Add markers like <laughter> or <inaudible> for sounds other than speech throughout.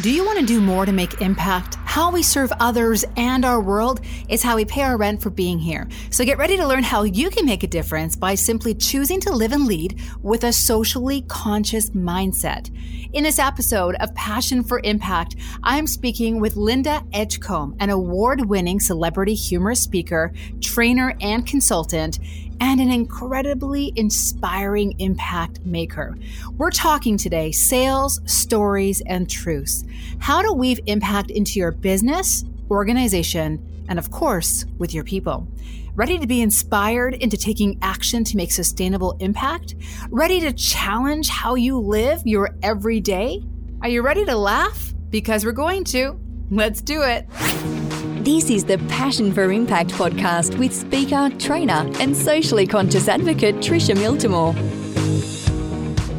Do you want to do more to make impact? How we serve others and our world is how we pay our rent for being here. So get ready to learn how you can make a difference by simply choosing to live and lead with a socially conscious mindset. In this episode of Passion for Impact, I'm speaking with Linda Edgecombe, an award winning celebrity humor speaker, trainer, and consultant and an incredibly inspiring impact maker. We're talking today sales, stories, and truths. How to weave impact into your business, organization, and of course, with your people. Ready to be inspired into taking action to make sustainable impact? Ready to challenge how you live your everyday? Are you ready to laugh? Because we're going to. Let's do it. This is the Passion for Impact podcast with speaker, trainer, and socially conscious advocate Trisha Miltimore.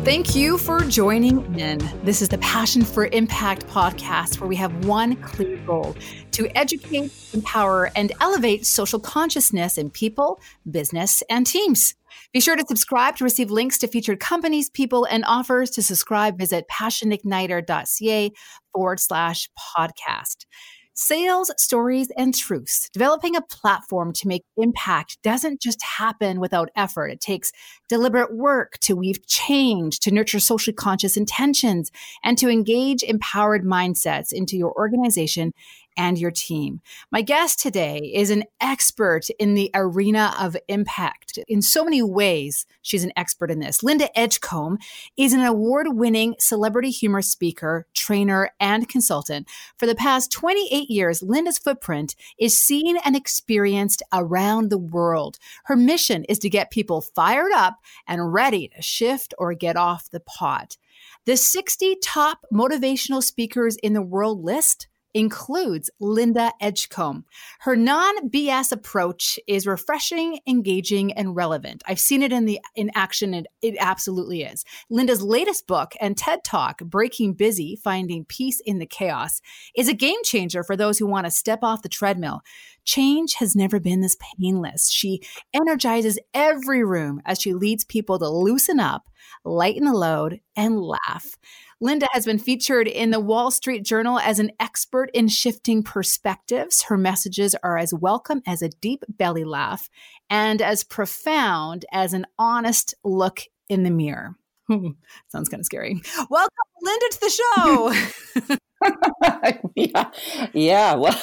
Thank you for joining in. This is the Passion for Impact podcast, where we have one clear goal to educate, empower, and elevate social consciousness in people, business, and teams. Be sure to subscribe to receive links to featured companies, people, and offers. To subscribe, visit passionigniter.ca forward slash podcast. Sales, stories, and truths. Developing a platform to make impact doesn't just happen without effort. It takes deliberate work to weave change, to nurture socially conscious intentions, and to engage empowered mindsets into your organization and your team. My guest today is an expert in the arena of impact. In so many ways, she's an expert in this. Linda Edgecombe is an award winning celebrity humor speaker, trainer, and consultant. For the past 28 years, Linda's footprint is seen and experienced around the world. Her mission is to get people fired up and ready to shift or get off the pot. The 60 top motivational speakers in the world list includes Linda Edgecombe. Her non BS approach is refreshing, engaging, and relevant. I've seen it in the in action, and it absolutely is. Linda's latest book and TED Talk, Breaking Busy: Finding Peace in the Chaos, is a game changer for those who want to step off the treadmill. Change has never been this painless. She energizes every room as she leads people to loosen up, lighten the load, and laugh. Linda has been featured in the Wall Street Journal as an expert in shifting perspectives. Her messages are as welcome as a deep belly laugh and as profound as an honest look in the mirror. <laughs> Sounds kind of scary. Welcome, Linda, to the show. <laughs> <laughs> yeah, yeah. Well,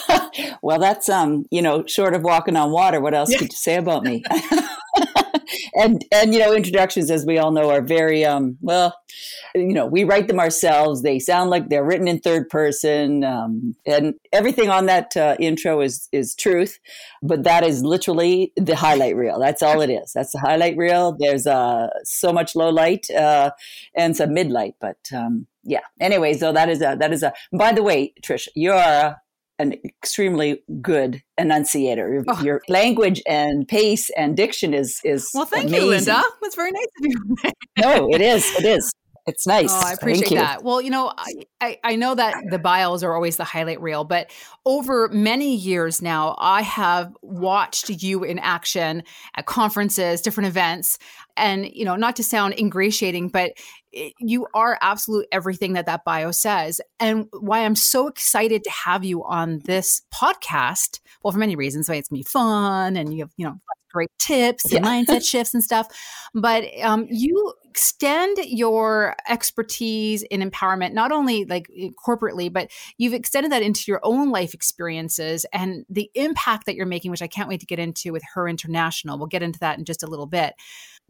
<laughs> well, that's um, you know, short of walking on water. What else yeah. could you say about me? <laughs> and and you know introductions as we all know are very um well you know we write them ourselves they sound like they're written in third person um, and everything on that uh, intro is is truth but that is literally the highlight reel that's all it is that's the highlight reel there's uh so much low light uh and some mid light but um yeah anyway so that is a that is a by the way trish you're a an extremely good enunciator. Your, oh. your, language and pace and diction is is well. Thank amazing. you, Linda. That's very nice of you. <laughs> no, it is. It is. It's nice. Oh, I appreciate that. Well, you know, I, I, I know that the bios are always the highlight reel, but over many years now, I have watched you in action at conferences, different events, and you know, not to sound ingratiating, but you are absolute everything that that bio says. And why i'm so excited to have you on this podcast well for many reasons why it's me fun and you have you know great tips and yeah. <laughs> mindset shifts and stuff. But um, you extend your expertise in empowerment not only like corporately but you've extended that into your own life experiences and the impact that you're making which i can't wait to get into with her international. We'll get into that in just a little bit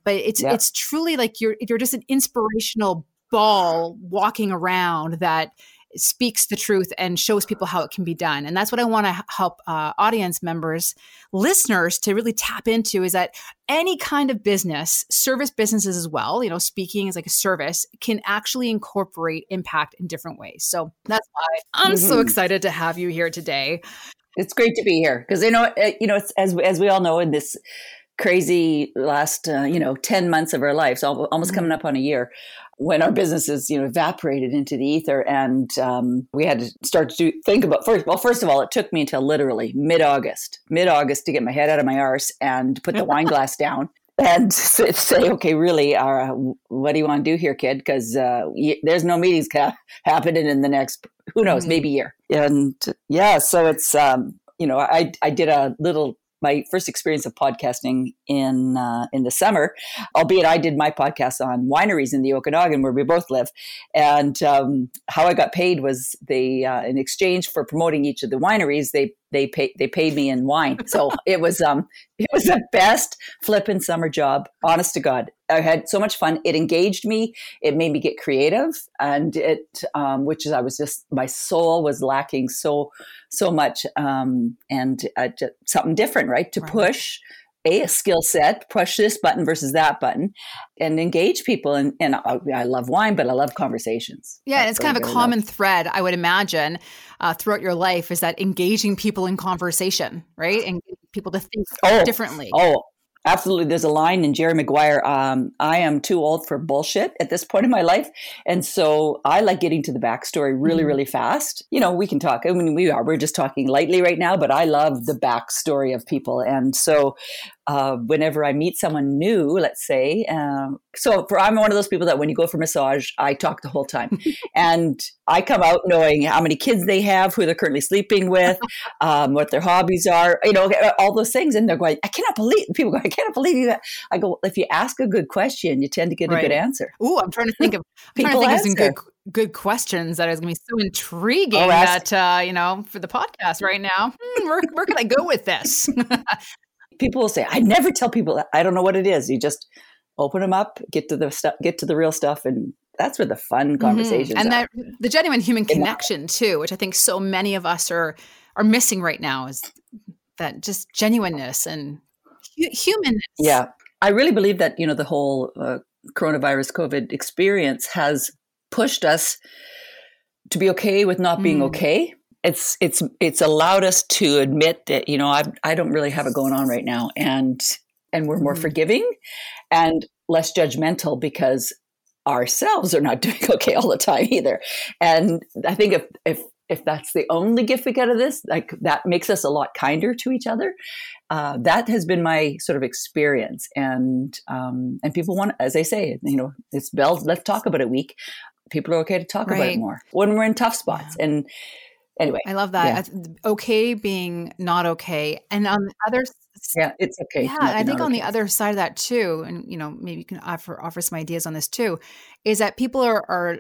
but it's yeah. it's truly like you're you're just an inspirational ball walking around that speaks the truth and shows people how it can be done and that's what i want to help uh, audience members listeners to really tap into is that any kind of business service businesses as well you know speaking is like a service can actually incorporate impact in different ways so that's why i'm mm-hmm. so excited to have you here today it's great to be here because you know you know as as we all know in this crazy last uh, you know 10 months of our lives almost mm-hmm. coming up on a year when our businesses you know evaporated into the ether and um, we had to start to do, think about first well first of all it took me until literally mid-august mid-august to get my head out of my arse and put the wine glass <laughs> down and <laughs> say, okay, really, uh, what do you want to do here, kid? Because uh, there's no meetings ca- happening in the next who knows, mm-hmm. maybe year. And yeah, so it's, um, you know, I, I did a little my first experience of podcasting in uh, in the summer, albeit I did my podcast on wineries in the Okanagan where we both live, and um, how I got paid was they uh, in exchange for promoting each of the wineries they they paid they paid me in wine. So it was um it was the best flipping summer job. Honest to God, I had so much fun. It engaged me. It made me get creative, and it um, which is I was just my soul was lacking so so much, um, and uh, something different, right? To right. push a, a skill set, push this button versus that button, and engage people. And, and I, I love wine, but I love conversations. Yeah, and it's kind of a common love. thread, I would imagine, uh, throughout your life is that engaging people in conversation, right? And people to think oh, differently. Oh, Absolutely. There's a line in Jerry Maguire um, I am too old for bullshit at this point in my life. And so I like getting to the backstory really, mm-hmm. really fast. You know, we can talk. I mean, we are, we're just talking lightly right now, but I love the backstory of people. And so uh, whenever I meet someone new, let's say. Um, so for, I'm one of those people that when you go for massage, I talk the whole time, <laughs> and I come out knowing how many kids they have, who they're currently sleeping with, <laughs> um, what their hobbies are, you know, all those things. And they're going, I cannot believe people go, I cannot believe you. I go, if you ask a good question, you tend to get right. a good answer. Oh, I'm trying to think of I'm trying to think of some good good questions that is going to be so intriguing oh, that uh, you know for the podcast right now. Hmm, where where can I go with this? <laughs> people will say, I never tell people that. I don't know what it is. You just open them up, get to the stuff, get to the real stuff, and that's where the fun mm-hmm. conversations mm-hmm. and that the genuine human connection too, which I think so many of us are are missing right now, is that just genuineness and hu- humanness. Yeah, I really believe that you know the whole uh, coronavirus COVID experience has pushed us to be okay with not being mm. okay it's it's it's allowed us to admit that you know I I don't really have it going on right now, and and we're more mm-hmm. forgiving and less judgmental because ourselves are not <laughs> doing okay all the time either. And I think if if if that's the only gift we get of this, like that makes us a lot kinder to each other. Uh, that has been my sort of experience, and um, and people want, as I say, you know, it's Bell. Let's talk about it week. People are okay to talk right. about it more when we're in tough spots, yeah. and anyway i love that yeah. okay being not okay and on the other yeah it's okay yeah i think on okay. the other side of that too and you know maybe you can offer offer some ideas on this too is that people are are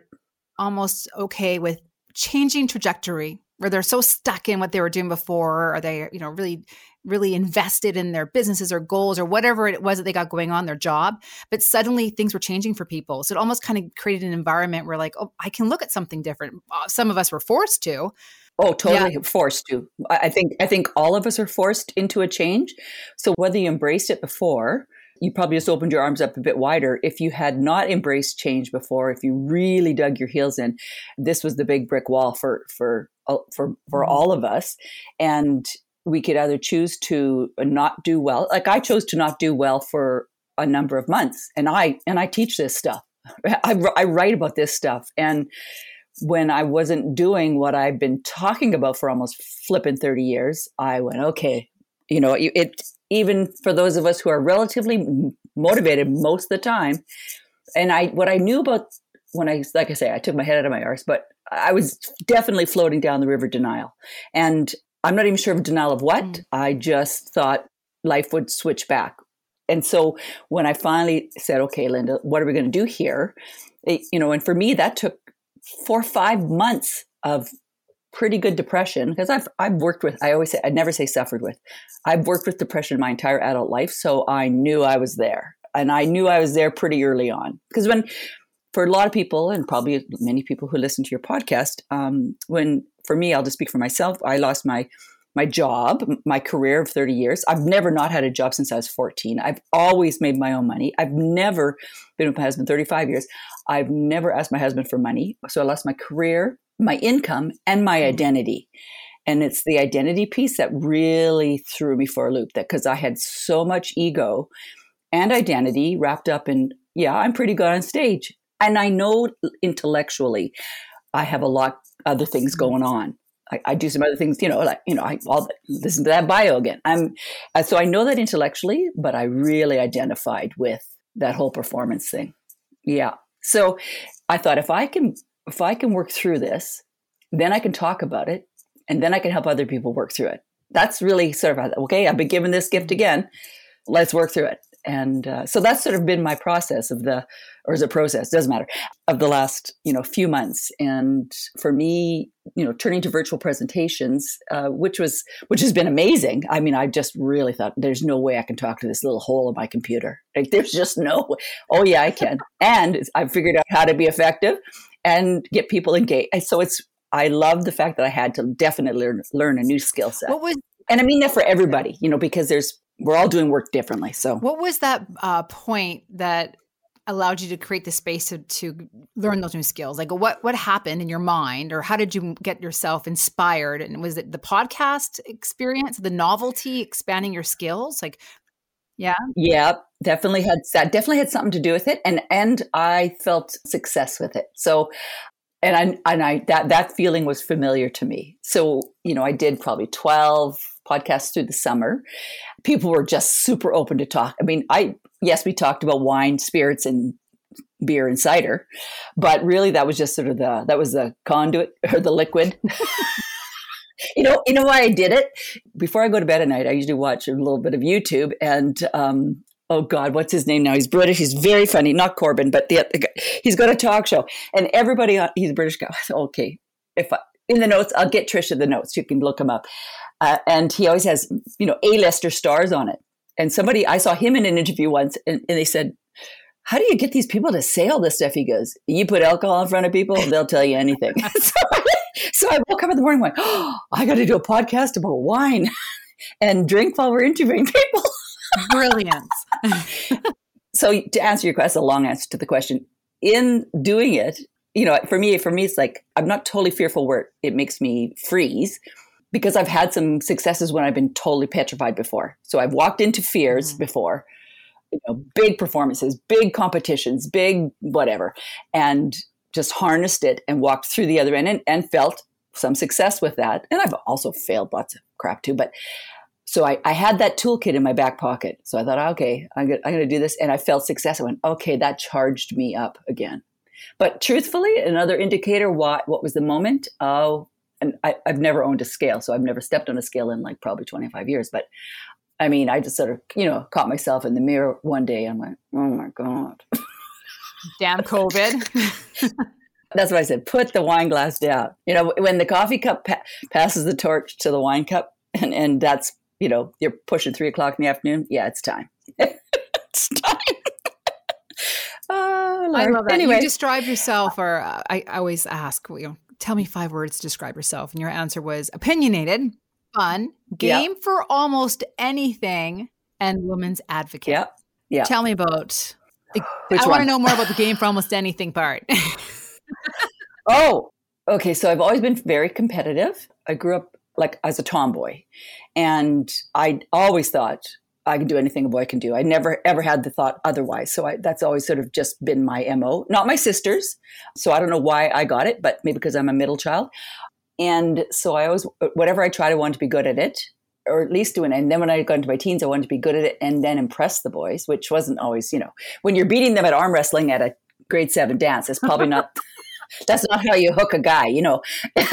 almost okay with changing trajectory where they're so stuck in what they were doing before or they you know really really invested in their businesses or goals or whatever it was that they got going on their job but suddenly things were changing for people so it almost kind of created an environment where like oh i can look at something different uh, some of us were forced to Oh, totally yeah. forced to. I think I think all of us are forced into a change. So whether you embraced it before, you probably just opened your arms up a bit wider. If you had not embraced change before, if you really dug your heels in, this was the big brick wall for for uh, for for mm-hmm. all of us. And we could either choose to not do well. Like I chose to not do well for a number of months, and I and I teach this stuff. <laughs> I, I write about this stuff, and when I wasn't doing what I've been talking about for almost flipping 30 years, I went, okay, you know, it, even for those of us who are relatively motivated most of the time. And I, what I knew about when I, like I say, I took my head out of my arse, but I was definitely floating down the river denial. And I'm not even sure of denial of what. Mm. I just thought life would switch back. And so when I finally said, okay, Linda, what are we going to do here? It, you know, and for me, that took four or five months of pretty good depression because I've I've worked with I always say I never say suffered with I've worked with depression my entire adult life so I knew I was there and I knew I was there pretty early on because when for a lot of people and probably many people who listen to your podcast um, when for me I'll just speak for myself I lost my my job, my career of 30 years. I've never not had a job since I was 14. I've always made my own money. I've never been with my husband 35 years. I've never asked my husband for money. So I lost my career, my income, and my mm-hmm. identity. And it's the identity piece that really threw me for a loop that because I had so much ego and identity wrapped up in, yeah, I'm pretty good on stage. And I know intellectually I have a lot other things mm-hmm. going on. I, I, do some other things, you know, like, you know, I all listen to that bio again. I'm, uh, so I know that intellectually, but I really identified with that whole performance thing. Yeah. So I thought if I can, if I can work through this then I can talk about it, and then I can help other people work through it. That's really sort of okay. I've been given this gift again. Let's work through it. And uh, so that's sort of been my process of the, or is it process? Doesn't matter. Of the last you know few months. And for me, you know, turning to virtual presentations, uh, which was which has been amazing. I mean, I just really thought there's no way I can talk to this little hole in my computer. <laughs> Like there's just no. Way. Oh yeah, I can. and I've figured out how to be effective and get people engaged. So it's I love the fact that I had to definitely learn, learn a new skill set. What was and I mean that for everybody, you know, because there's we're all doing work differently. So. What was that uh, point that allowed you to create the space to, to learn those new skills? Like what what happened in your mind or how did you get yourself inspired? And was it the podcast experience the novelty expanding your skills? Like yeah. Yeah definitely had that definitely had something to do with it and and i felt success with it. So and I and I that that feeling was familiar to me. So you know, I did probably twelve podcasts through the summer. People were just super open to talk. I mean, I yes, we talked about wine, spirits, and beer and cider, but really that was just sort of the that was the conduit <laughs> or the liquid. <laughs> you know, you know why I did it. Before I go to bed at night, I usually watch a little bit of YouTube, and um, oh God, what's his name now? He's British. He's very funny. Not Corden, but the, the he's got a talk show, and everybody on he's a British guy. <laughs> Okay, if I, in the notes, I'll get Trisha the notes. You can look him up, uh, and he always has you know A-lister stars on it. And somebody I saw him in an interview once, and, and they said. How do you get these people to say all this stuff? He goes, You put alcohol in front of people, they'll tell you anything. <laughs> <laughs> so, so I woke up in the morning and went, oh, I got to do a podcast about wine <laughs> and drink while we're interviewing people. Brilliant. so to answer your question, a long answer to the question, in doing it, you know, for me, for me, it's like I'm not totally fearful where it makes me freeze because I've had some successes when I've been totally petrified before. So I've walked into fears mm. before, you know, big performances, big competitions, big whatever, and just harnessed it and walked through the other end and, and felt some success with that. And I've also failed lots of crap too, but so I, I, had that toolkit in my back pocket. So I thought, okay, I'm going to do this. And I felt success. I went, okay, that charged me up again. But truthfully, another indicator, what, what was the moment? Oh, and I, I've never owned a scale. So I've never stepped on a scale in like probably 25 years. But I mean, I just sort of, you know, caught myself in the mirror one day and went, oh my God. Damn COVID. <laughs> That's what I said. Put the wine glass down. You know, when the coffee cup pa- passes the torch to the wine cup, and, and that's you know, you're pushing three o'clock in the afternoon. Yeah, it's time. <laughs> it's time. oh, I love that. Anyway. You describe yourself, or uh, I, I always ask, you know, tell me five words to describe yourself. And your answer was opinionated, fun, game yep. for almost anything, and woman's advocate. Yeah. Yeah. Tell me about the, I want to know more about the game for almost anything part. <laughs> oh, okay. So I've always been very competitive. I grew up like as a tomboy. And I always thought I can do anything a boy can do. I never ever had the thought otherwise. So I, that's always sort of just been my MO, not my sisters. So I don't know why I got it, but maybe because I'm a middle child. And so I always, whatever I tried, I wanted to be good at it, or at least doing it. And then when I got into my teens, I wanted to be good at it and then impress the boys, which wasn't always, you know, when you're beating them at arm wrestling at a grade seven dance, it's probably not, <laughs> that's not how you hook a guy, you know. <laughs>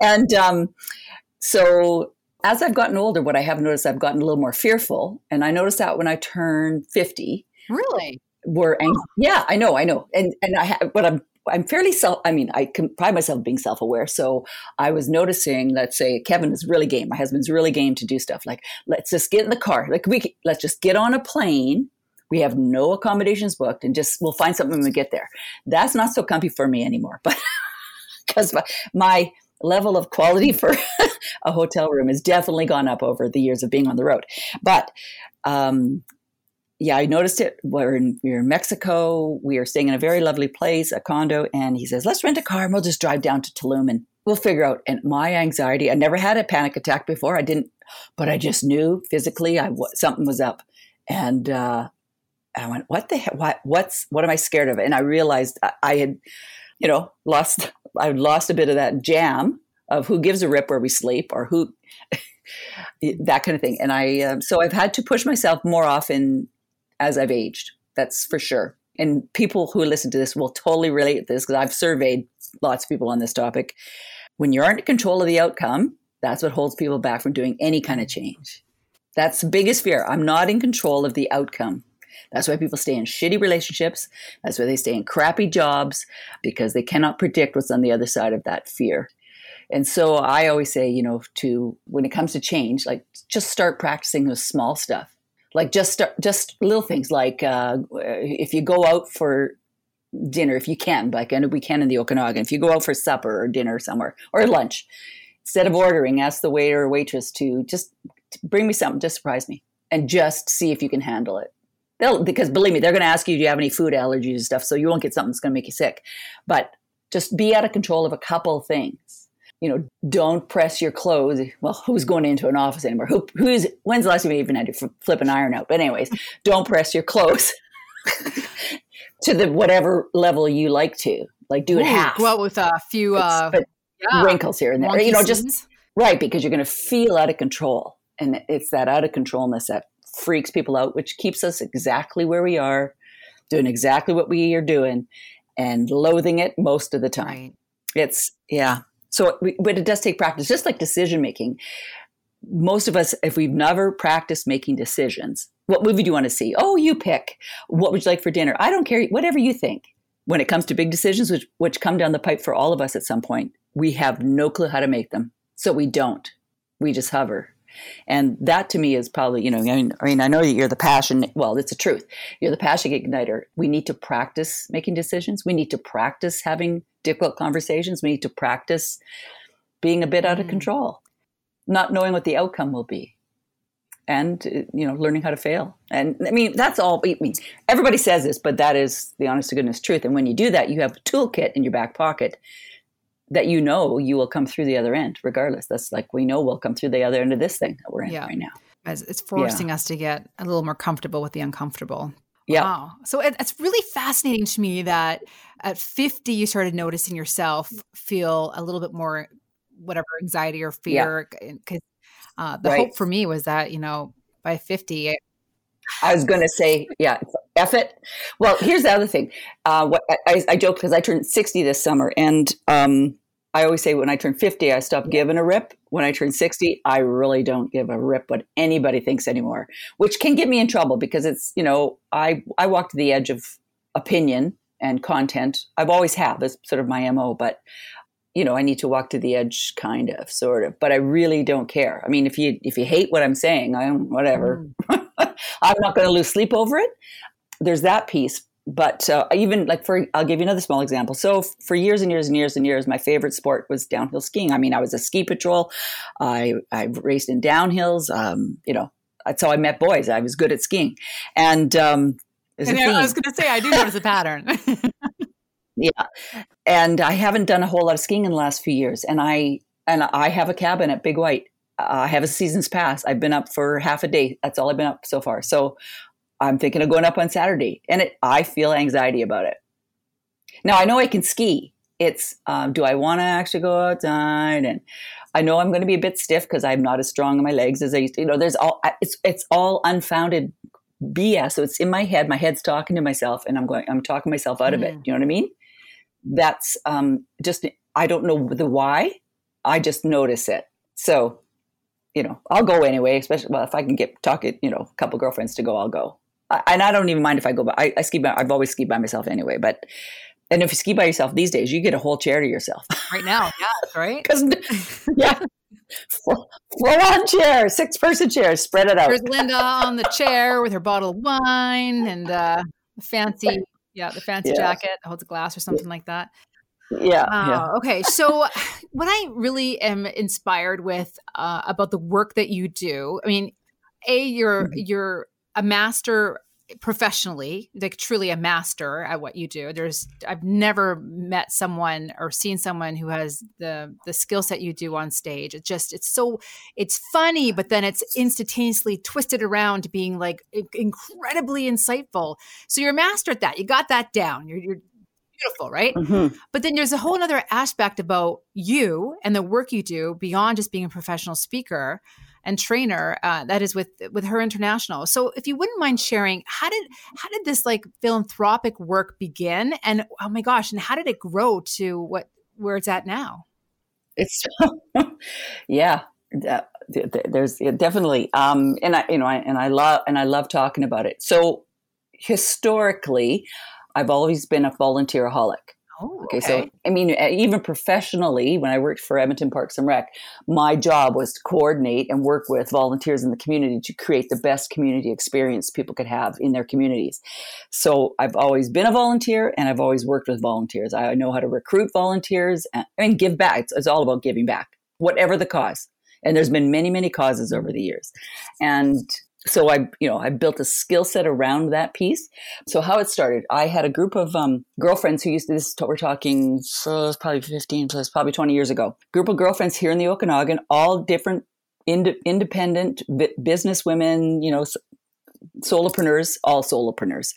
and um, so as I've gotten older, what I have noticed, I've gotten a little more fearful. And I noticed that when I turned 50. Really? Were ang- yeah, I know, I know. And and I have, but I'm I'm fairly self. I mean, I can pride myself being self aware. So I was noticing, let's say Kevin is really game. My husband's really game to do stuff like let's just get in the car. Like we let's just get on a plane. We have no accommodations booked, and just we'll find something when we get there. That's not so comfy for me anymore. <laughs> But because my, my level of quality for <laughs> a hotel room has definitely gone up over the years of being on the road. But um, yeah, I noticed it. We're in, we're in Mexico. We are staying in a very lovely place, a condo. And he says, let's rent a car and we'll just drive down to Tulum and we'll figure out. And my anxiety, I never had a panic attack before. I didn't, but I just knew physically I, something was up. And uh, I went, what the heck? What, what's, what am I scared of? And I realized I had, you know, lost I lost a bit of that jam of who gives a rip where we sleep or who <laughs> that kind of thing. And I um, so I've had to push myself more often as I've aged. That's for sure. and people who listen to this will totally relate to this because I've surveyed lots of people on this topic. When you aren't in control of the outcome, that's what holds people back from doing any kind of change. That's the biggest fear. I'm not in control of the outcome. That's why people stay in shitty relationships. That's why they stay in crappy jobs because they cannot predict what's on the other side of that fear. And so I always say, you know, to when it comes to change, like just start practicing the small stuff. Like just start, just little things like uh, if you go out for dinner, if you can, like and we can in the Okanagan, if you go out for supper or dinner somewhere or lunch, instead of ordering, ask the waiter or waitress to just bring me something, just surprise me, and just see if you can handle it. They'll because believe me, they're going to ask you, do you have any food allergies and stuff, so you won't get something that's going to make you sick. But just be out of control of a couple things. You know, don't press your clothes. Well, <laughs> who's going into an office anymore? Who, who's when's the last time you even had to flip an iron out? But anyways, <laughs> don't press your clothes <laughs> to the whatever level you like to. Like do it Ooh, half. Go out with a few uh, yeah. wrinkles here and there. you know, just right because you're going to feel out of control, and it's that out of controlness that freaks people out, which keeps us exactly where we are, doing exactly what we are doing, and loathing it most of the time. Right. It's yeah. So, but it does take practice, just like decision making. Most of us, if we've never practiced making decisions, what movie do you want to see? Oh, you pick. What would you like for dinner? I don't care. Whatever you think. When it comes to big decisions, which, which come down the pipe for all of us at some point, we have no clue how to make them. So we don't. We just hover. And that to me is probably, you know, I mean, I mean, I know that you're the passion. Well, it's the truth. You're the passion igniter. We need to practice making decisions. We need to practice having difficult conversations. We need to practice being a bit out of mm. control, not knowing what the outcome will be, and you know, learning how to fail. And I mean, that's all. I mean, everybody says this, but that is the honest to goodness truth. And when you do that, you have a toolkit in your back pocket that you know you will come through the other end regardless that's like we know we'll come through the other end of this thing that we're in yeah. right now As it's forcing yeah. us to get a little more comfortable with the uncomfortable yeah wow. so it, it's really fascinating to me that at 50 you started noticing yourself feel a little bit more whatever anxiety or fear because yeah. uh, the right. hope for me was that you know by 50 I was going to say, yeah, F it. Well, here's the other thing. Uh, what I, I joke because I turned 60 this summer, and um, I always say when I turn 50, I stop giving a rip. When I turn 60, I really don't give a rip what anybody thinks anymore, which can get me in trouble because it's, you know, I, I walk to the edge of opinion and content. I've always have. That's sort of my MO, but you know, I need to walk to the edge kind of, sort of, but I really don't care. I mean, if you, if you hate what I'm saying, I'm whatever. Mm. <laughs> I'm not going to lose sleep over it. There's that piece but uh, even like for i'll give you another small example. So for years and years and years and years my favorite sport was downhill skiing. I mean i was a ski patrol. I i raced in downhills um, you know that's how i met boys. I was good at skiing. And um and I was going to say i do notice a pattern. <laughs> Yeah. And i haven't done a whole lot of skiing in the last few years. And i and i have a cabin at big white. I have a season's pass. I've been up for half a day. That's all I've been up so far. So I'm thinking of going up on Saturday, and it, I feel anxiety about it. Now I know I can ski. It's um, do I want to actually go outside? And I know I'm going to be a bit stiff because I'm not as strong in my legs as I used to. You know, there's all it's it's all unfounded BS. So it's in my head. My head's talking to myself, and I'm going. I'm talking myself out of it. Mm. You know what I mean? That's um, just I don't know the why. I just notice it. So, you know, I'll go anyway. Especially well, if I can get talking, you know, a couple girlfriends to go, I'll go and I don't even mind if I go, but I, I ski by, I've always skied by myself anyway. But, and if you ski by yourself these days, you get a whole chair to yourself. <laughs> Right now. Yeah. Right. Because, yeah. Full, on chair, six person chair, spread it out. There's Linda on the chair with her bottle of wine and uh, fancy, yeah, the fancy yeah. jacket holds a glass or something yeah. like that. Yeah, yeah. Okay. So, what I really am inspired with uh, about the work that you do, I mean, a you're mm-hmm. you're a master professionally like truly a master at what you do. There's i've never met someone or seen someone who has the the skill set you do on stage. It's just it's so it's funny but then it's instantaneously twisted around to being like incredibly insightful. So you're a master at that. You got that down. You're, you're beautiful right? Mm-hmm. but then there's a whole other aspect about you and the work you do beyond just being a professional speaker and trainer uh, that is with with her international. So if you wouldn't mind sharing how did how did this like philanthropic work begin? And oh my gosh and how did it grow to what where it's at now? It's <laughs> yeah. There's definitely. Um and i you know I, and i love and i love talking about it. So historically i've always been a volunteeraholic Oh, okay. okay. So, I mean, even professionally, when I worked for Edmonton Parks and Rec, my job was to coordinate and work with volunteers in the community to create the best community experience people could have in their communities. So, I've always been a volunteer and I've always worked with volunteers. I know how to recruit volunteers and, and give back. It's, it's all about giving back, whatever the cause. And there's been many, many causes over the years. And so I, you know, I built a skill set around that piece. So how it started, I had a group of um, girlfriends who used to, this, we're talking, so probably 15 plus, probably 20 years ago, group of girlfriends here in the Okanagan, all different ind- independent b- business women, you know, solopreneurs, all solopreneurs.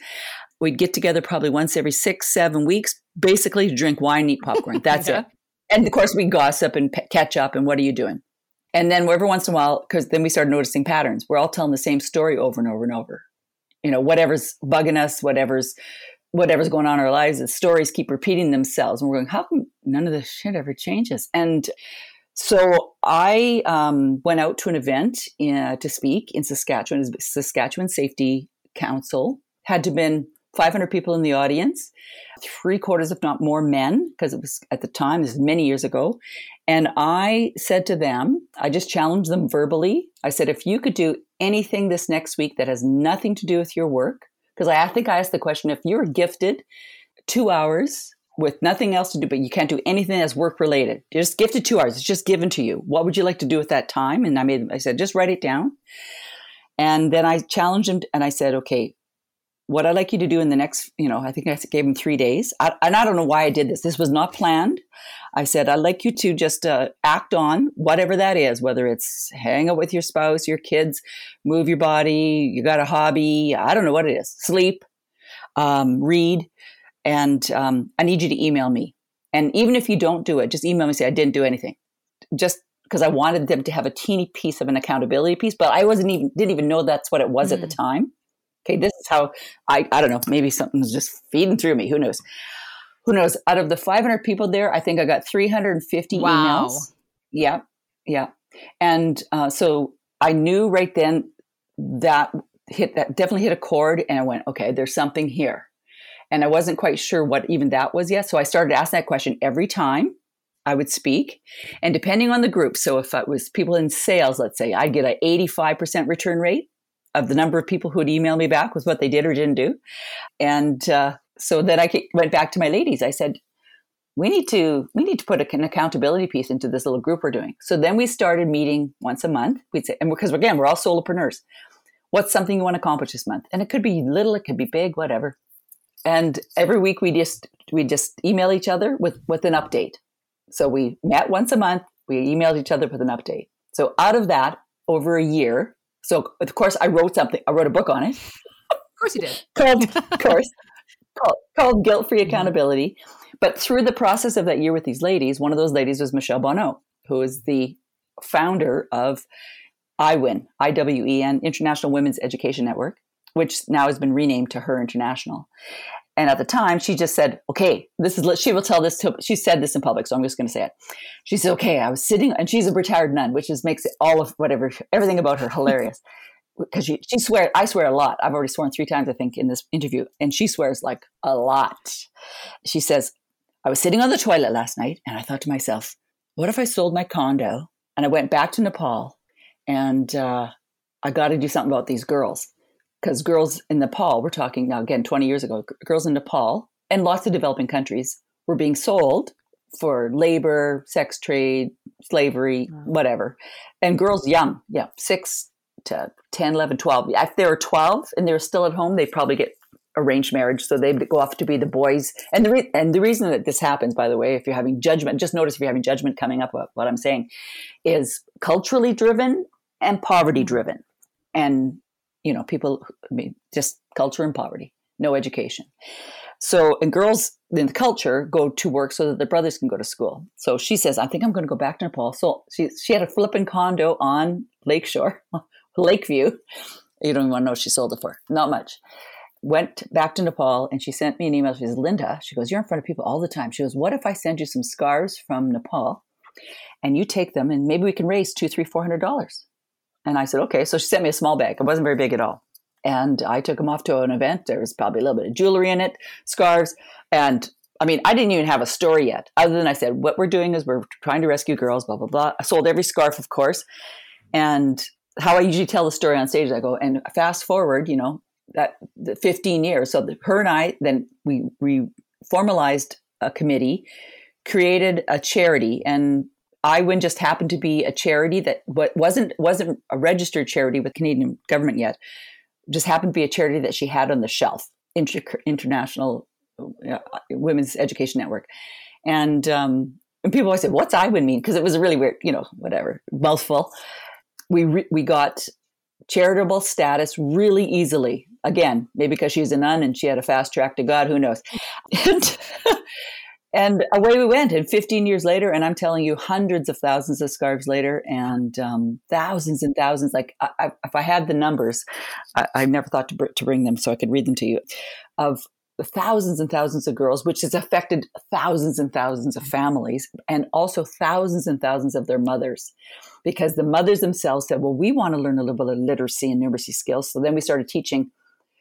We'd get together probably once every six, seven weeks, basically to drink wine, eat popcorn. <laughs> That's yeah. it. And of course, we gossip and p- catch up. And what are you doing? And then every once in a while, because then we started noticing patterns. We're all telling the same story over and over and over. You know, whatever's bugging us, whatever's whatever's going on in our lives, the stories keep repeating themselves. And we're going, how come none of this shit ever changes? And so I um, went out to an event in, uh, to speak in Saskatchewan, Saskatchewan Safety Council. Had to been 500 people in the audience, three quarters, if not more, men, because it was at the time, this is many years ago. And I said to them, I just challenged them verbally. I said, if you could do anything this next week that has nothing to do with your work, because I think I asked the question if you're gifted two hours with nothing else to do, but you can't do anything that's work related, you're just gifted two hours, it's just given to you. What would you like to do with that time? And I made, I said, just write it down. And then I challenged them and I said, okay, what I'd like you to do in the next, you know, I think I gave him three days. I, and I don't know why I did this. This was not planned. I said, I'd like you to just uh, act on whatever that is, whether it's hang out with your spouse, your kids, move your body, you got a hobby, I don't know what it is, sleep, um, read. And um, I need you to email me. And even if you don't do it, just email me and say, I didn't do anything. Just because I wanted them to have a teeny piece of an accountability piece, but I wasn't even, didn't even know that's what it was mm-hmm. at the mm. time okay, this is how I, I don't know, maybe something's just feeding through me. Who knows? Who knows? Out of the 500 people there, I think I got 350 wow. emails. Yeah. Yeah. And uh, so I knew right then that hit that definitely hit a chord and I went, okay, there's something here. And I wasn't quite sure what even that was yet. So I started asking that question every time I would speak. And depending on the group, so if it was people in sales, let's say, I'd get an 85% return rate of the number of people who would email me back with what they did or didn't do. And uh, so then I went back to my ladies. I said, we need to we need to put an accountability piece into this little group we're doing. So then we started meeting once a month. We'd say, and because again, we're all solopreneurs. What's something you want to accomplish this month? And it could be little, it could be big, whatever. And every week we just we just email each other with with an update. So we met once a month. We emailed each other with an update. So out of that, over a year, so of course I wrote something. I wrote a book on it. Of course you did. <laughs> called, of <laughs> course, called, called Guilt Free mm-hmm. Accountability. But through the process of that year with these ladies, one of those ladies was Michelle Bonneau, who is the founder of IWEN, IWEN, International Women's Education Network, which now has been renamed to Her International. And at the time, she just said, okay, this is, she will tell this to, she said this in public, so I'm just going to say it. She said, okay, I was sitting, and she's a retired nun, which is makes all of whatever, everything about her hilarious. <laughs> Because she, she swears, I swear a lot. I've already sworn three times, I think, in this interview, and she swears like a lot. She says, I was sitting on the toilet last night, and I thought to myself, what if I sold my condo and I went back to Nepal and uh, I got to do something about these girls? Because girls in Nepal, we're talking now again 20 years ago, girls in Nepal and lots of developing countries were being sold for labor, sex trade, slavery, whatever. And girls young, yeah, six to 10, 11, 12. If they were 12 and they were still at home, they'd probably get arranged marriage. So they'd go off to be the boys. And the, re- and the reason that this happens, by the way, if you're having judgment, just notice if you're having judgment coming up what I'm saying, is culturally driven and poverty mm-hmm. driven. And you know, people, I mean, just culture and poverty, no education. So, and girls in the culture go to work so that their brothers can go to school. So she says, I think I'm going to go back to Nepal. So she, she had a flipping condo on Lakeshore, <laughs> Lakeview. You don't even want to know what she sold it for. Not much. Went back to Nepal and she sent me an email. She says, Linda, she goes, You're in front of people all the time. She goes, What if I send you some scarves from Nepal and you take them and maybe we can raise two, three, four hundred dollars? And I said, Okay. So she sent me a small bag. It wasn't very big at all. And I took them off to an event. There was probably a little bit of jewelry in it, scarves. And I mean, I didn't even have a story yet, other than I said, what we're doing is we're trying to rescue girls, blah, blah, blah. I sold every scarf, of course. And how I usually tell the story on stage, I go, and fast forward, you know, that the 15 years. So the, her and I, then we, we formalized a committee, created a charity, and iWin just happened to be a charity that wasn't wasn't a registered charity with Canadian government yet, just happened to be a charity that she had on the shelf, Inter- International uh, Women's Education Network. And, um, and people always say, what's iWin mean? Because it was a really weird, you know, whatever, mouthful. We, re- we got charitable status really easily. Again, maybe because she's a nun and she had a fast track to God, who knows? <laughs> And and away we went. And 15 years later, and I'm telling you, hundreds of thousands of scarves later, and um, thousands and thousands. Like, I, I, if I had the numbers, I, I never thought to, br- to bring them so I could read them to you, of thousands and thousands of girls, which has affected thousands and thousands of families, and also thousands and thousands of their mothers. Because the mothers themselves said, Well, we want to learn a little bit of literacy and numeracy skills. So then we started teaching.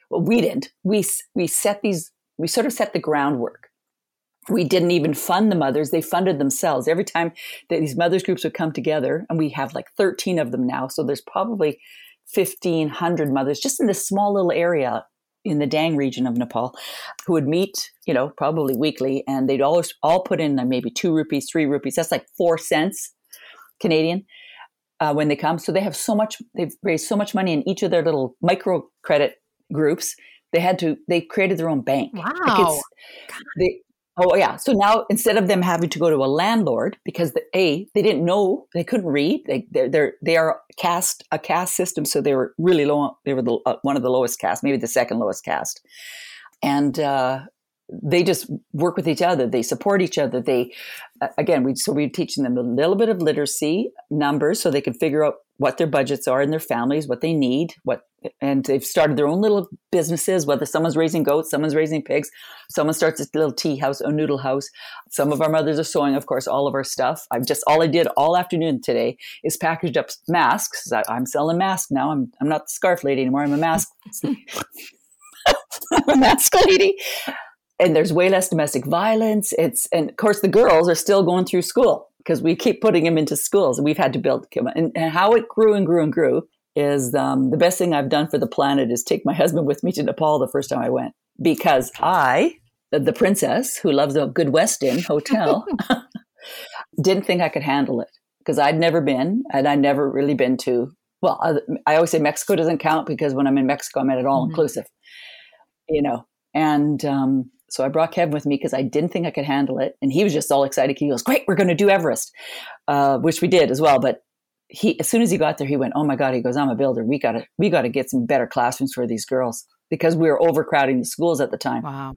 Well, we didn't. We, we set these, we sort of set the groundwork we didn't even fund the mothers they funded themselves. Every time that these mothers groups would come together and we have like 13 of them now so there's probably 1500 mothers just in this small little area in the dang region of nepal who would meet you know probably weekly and they'd always all put in maybe two rupees three rupees that's like four cents canadian uh, when they come. So they have so much they've raised so much money in each of their little micro credit groups they had to they created their own bank. Wow. like they, Oh yeah. So now instead of them having to go to a landlord because the a they didn't know they couldn't read they they're, they're they are caste a caste system so they were really low they were the, uh, one of the lowest caste maybe the second lowest caste and uh, they just work with each other they support each other they again we so we're teaching them a little bit of literacy numbers so they can figure out what their budgets are in their families what they need what and they've started their own little businesses whether someone's raising goats someone's raising pigs someone starts a little tea house or noodle house. Some of our mothers are sewing of course all of our stuff. I've just all i did all afternoon today is packaged up masks. I'm selling masks now. I'm, I'm not the scarf lady anymore. I'm a mask <laughs> I'm a mask lady. And there's way less domestic violence. It's and of course the girls are still going through school because we keep putting them into schools and we've had to build and, and how it grew and grew and grew is um, the best thing I've done for the planet is take my husband with me to Nepal the first time I went because I, the princess who loves a good Westin hotel, <laughs> didn't think I could handle it because I'd never been and I'd never really been to. Well, I always say Mexico doesn't count because when I'm in Mexico, I'm at it all mm-hmm. inclusive, you know. And um, so I brought Kevin with me because I didn't think I could handle it, and he was just all excited. He goes, "Great, we're going to do Everest," uh, which we did as well. But he as soon as he got there he went oh my god he goes i'm a builder. We gotta we gotta get some better classrooms for these girls because we were overcrowding the schools at the time. Wow.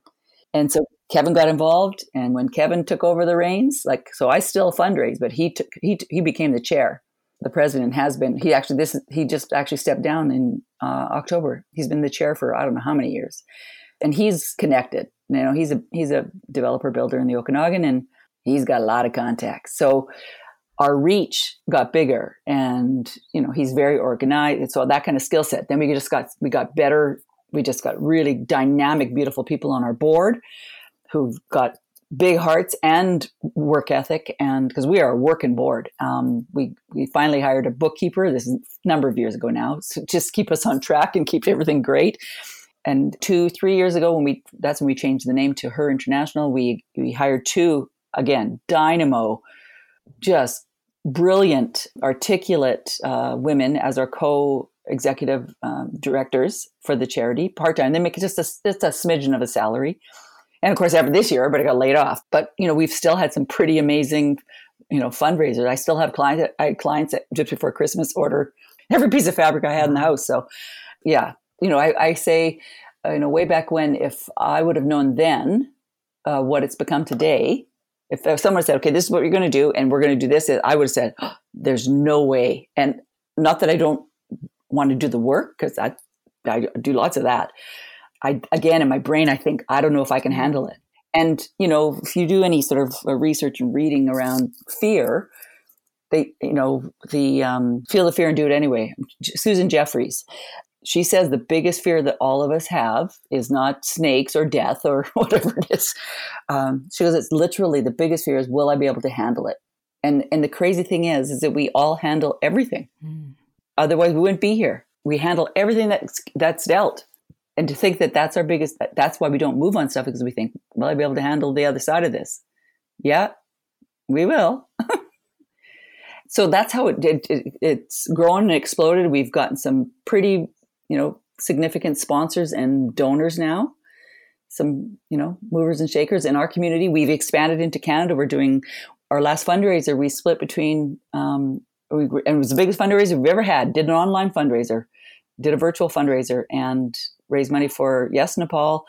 And so kevin got involved and when kevin took over the reins like so i still fundraise but he took he, he became the chair. The president has been he actually this he just actually stepped down in uh, october. He's been the chair for i don't know how many years and he's connected. You know he's a he's a developer builder in the okanagan and he's got a lot of contacts. So our reach got bigger and you know he's very organized and so that kind of skill set. Then we just got we got better. We just got really dynamic beautiful people on our board who've got big hearts and work ethic and because we are a working board. Um, we we finally hired a bookkeeper. This is a number of years ago now. So just keep us on track and keep everything great and two three years ago when we that's when we changed the name to her international we we hired two again dynamo just brilliant, articulate uh, women as our co executive um, directors for the charity part time. They make it just a, just a smidgen of a salary. And of course, after this year, everybody got laid off. But you know, we've still had some pretty amazing, you know, fundraisers. I still have clients. I had clients that just before Christmas order every piece of fabric I had in the house. So, yeah, you know, I, I say you know, way back when, if I would have known then uh, what it's become today, if, someone said, okay, this is what you're going to do, and we're going to do this, I would have said, oh, there's no way. And not that I don't want to do the work, because I, I do lots of that. I, again, in my brain, I think, I don't know if I can handle it. And, you know, if you do any sort of uh, research and reading around fear, they, you know, the um, feel the fear and do it anyway. Susan Jeffers, she says the biggest fear that all of us have is not snakes or death or <laughs> whatever it is. Um, she goes, it's literally the biggest fear is will I be able to handle it? And and the crazy thing is, is that we all handle everything. Mm. Otherwise, we wouldn't be here. We handle everything that's that's dealt. And to think that that's our biggest, that's why we don't move on stuff because we think, will I be able to handle the other side of this? Yeah, we will. <laughs> so that's how it, it, it, it's grown and exploded. We've gotten some pretty, you know, significant sponsors and donors now. Some, you know, movers and shakers in our community. We've expanded into Canada. We're doing our last fundraiser. We split between, um, we, and it was the biggest fundraiser we've ever had. Did an online fundraiser, did a virtual fundraiser, and raised money for yes Nepal.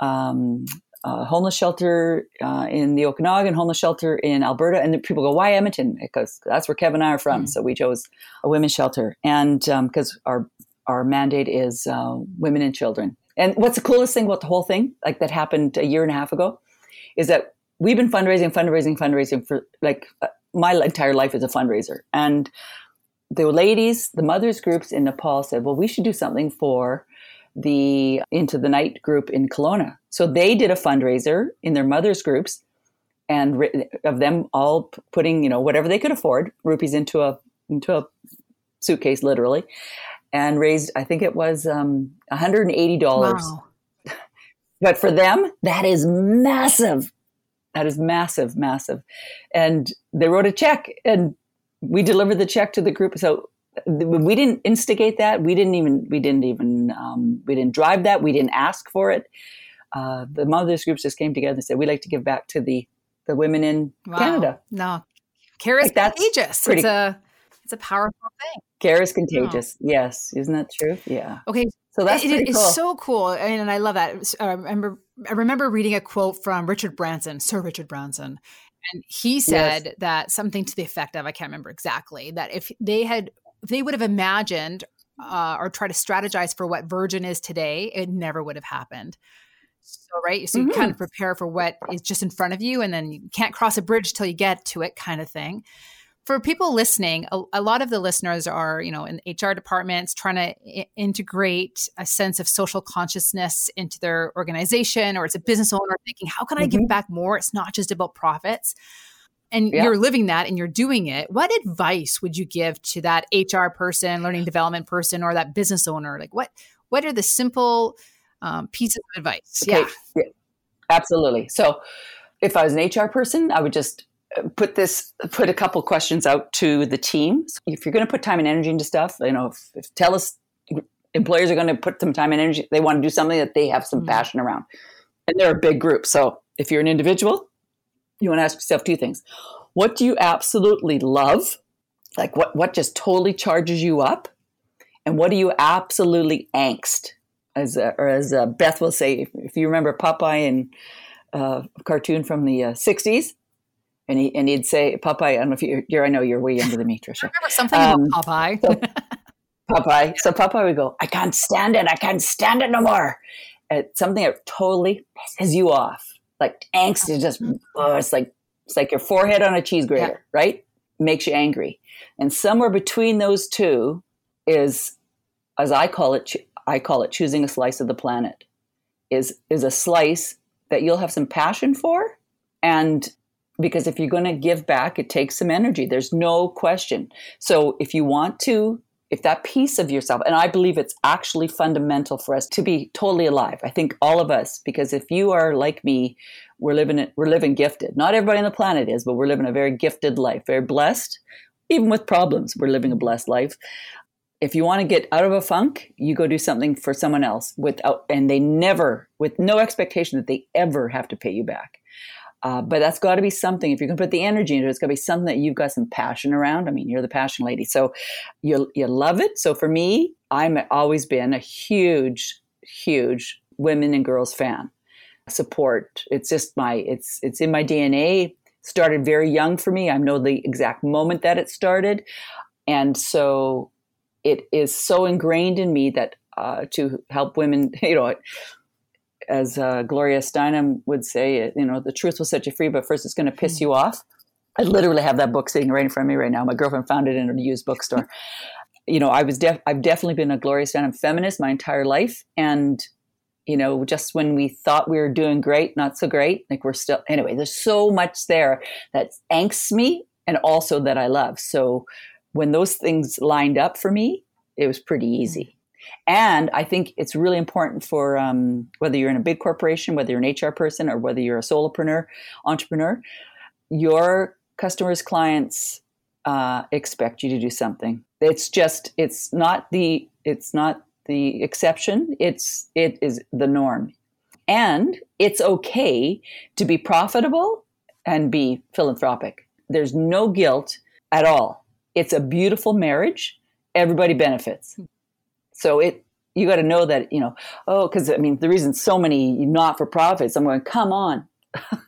Um, uh, homeless shelter uh, in the Okanagan, homeless shelter in Alberta. And people go, why Edmonton? Because that's where Kevin and I are from. Mm. So we chose a women's shelter. And um because um, our, our mandate is uh, women and children. And what's the coolest thing about the whole thing, like that happened a year and a half ago, is that we've been fundraising, fundraising, fundraising for like uh, my entire life as a fundraiser. And the ladies, the mothers groups in Nepal said, well, we should do something for the Into the Night group in Kelowna. So they did a fundraiser in their mothers groups and of them all putting, you know, whatever they could afford, rupees into a into a suitcase literally and raised I think it was um, $180. Wow. but for them, that is massive. That is massive, massive. And they wrote a check and we delivered the check to the group. So we didn't instigate that. We didn't even we didn't even um, we didn't drive that. We didn't ask for it. Uh, the mothers groups just came together and said we like to give back to the the women in wow. Canada. No, care is like contagious. Pretty, it's a it's a powerful thing. Care is contagious. Oh. Yes, isn't that true? Yeah. Okay. So that's it, cool. It is so cool, and I love that. I remember I remember reading a quote from Richard Branson, Sir Richard Branson, and he said yes. that something to the effect of I can't remember exactly that if they had if they would have imagined uh, or try to strategize for what Virgin is today, it never would have happened. So, right. So, you mm-hmm. kind of prepare for what is just in front of you, and then you can't cross a bridge till you get to it, kind of thing. For people listening, a, a lot of the listeners are, you know, in HR departments trying to I- integrate a sense of social consciousness into their organization, or it's a business owner thinking, how can I mm-hmm. give back more? It's not just about profits and yeah. you're living that and you're doing it what advice would you give to that hr person learning development person or that business owner like what what are the simple um, pieces of advice okay. yeah. yeah absolutely so if i was an hr person i would just put this put a couple questions out to the team if you're going to put time and energy into stuff you know if, if tell us employers are going to put some time and energy they want to do something that they have some mm-hmm. passion around and they're a big group so if you're an individual you want to ask yourself two things. What do you absolutely love? Like what, what just totally charges you up? And what do you absolutely angst? As, uh, or as uh, Beth will say, if, if, you remember Popeye and uh, cartoon from the 60s, uh, and, he, and he'd say, Popeye, I don't know if you're, you're I know you're way younger than me, Tricia. <laughs> I remember something um, about Popeye. so, <laughs> Popeye. So Popeye would go, I can't stand it. I can't stand it no more. It's something that totally pisses you off like angst is just <laughs> oh, it's like it's like your forehead on a cheese grater, yeah. right? Makes you angry. And somewhere between those two is, as I call it, I call it choosing a slice of the planet. Is is a slice that you'll have some passion for, and because if you're going to give back, it takes some energy. There's no question. So if you want to if that piece of yourself, and I believe it's actually fundamental for us to be totally alive. I think all of us, because if you are like me, we're living we're living gifted. Not everybody on the planet is, but we're living a very gifted life, very blessed. Even with problems, we're living a blessed life. If you want to get out of a funk, you go do something for someone else without, and they never, with no expectation that they ever have to pay you back. Uh, but that's got to be something. If you can put the energy into it, it's got to be something that you've got some passion around. I mean, you're the passion lady, so you you love it. So for me, I'm always been a huge, huge women and girls fan. Support. It's just my it's it's in my DNA. Started very young for me. I know the exact moment that it started. And so it is so ingrained in me that uh, to help women, <laughs> you know, as uh, Gloria Steinem would say, you know, the truth will set you free, but first it's going to piss you off. I literally have that book sitting right in front of me right now. My girlfriend found it in a used bookstore. <laughs> you know, I was def- I've definitely been a Gloria Steinem feminist my entire life, and you know, just when we thought we were doing great, not so great. Like we're still anyway. There's so much there that angsts me, and also that I love. So when those things lined up for me, it was pretty easy. And I think it's really important for um, whether you're in a big corporation, whether you're an HR person, or whether you're a solopreneur, entrepreneur, your customers, clients uh, expect you to do something. It's just it's not the it's not the exception. It's it is the norm, and it's okay to be profitable and be philanthropic. There's no guilt at all. It's a beautiful marriage. Everybody benefits. So it you got to know that you know oh because I mean the reason so many not for profits I'm going come on. <laughs>